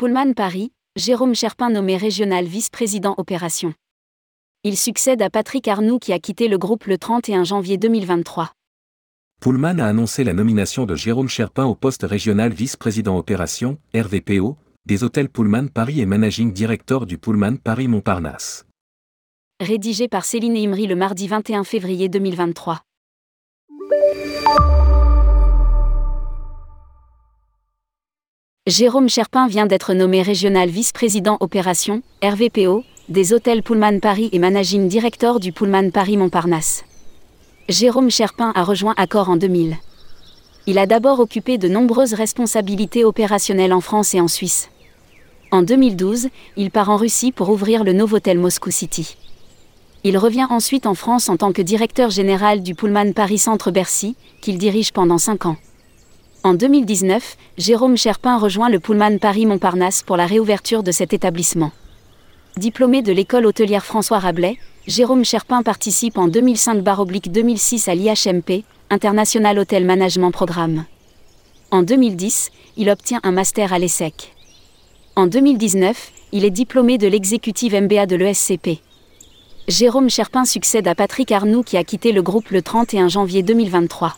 Pullman Paris, Jérôme Cherpin nommé régional vice-président opération. Il succède à Patrick Arnoux qui a quitté le groupe le 31 janvier 2023. Pullman a annoncé la nomination de Jérôme Cherpin au poste régional vice-président opération, RVPO, des hôtels Pullman Paris et managing director du Pullman Paris Montparnasse. Rédigé par Céline Imri le mardi 21 février 2023. Jérôme Cherpin vient d'être nommé régional vice-président opération, RVPO, des hôtels Pullman Paris et managing director du Pullman Paris Montparnasse. Jérôme Cherpin a rejoint Accor en 2000. Il a d'abord occupé de nombreuses responsabilités opérationnelles en France et en Suisse. En 2012, il part en Russie pour ouvrir le Novotel Moscou City. Il revient ensuite en France en tant que directeur général du Pullman Paris Centre Bercy, qu'il dirige pendant 5 ans. En 2019, Jérôme Cherpin rejoint le Pullman Paris Montparnasse pour la réouverture de cet établissement. Diplômé de l'école hôtelière François Rabelais, Jérôme Cherpin participe en 2005-2006 à l'IHMP, International Hotel Management Programme. En 2010, il obtient un master à l'ESSEC. En 2019, il est diplômé de l'exécutive MBA de l'ESCP. Jérôme Cherpin succède à Patrick Arnoux qui a quitté le groupe le 31 janvier 2023.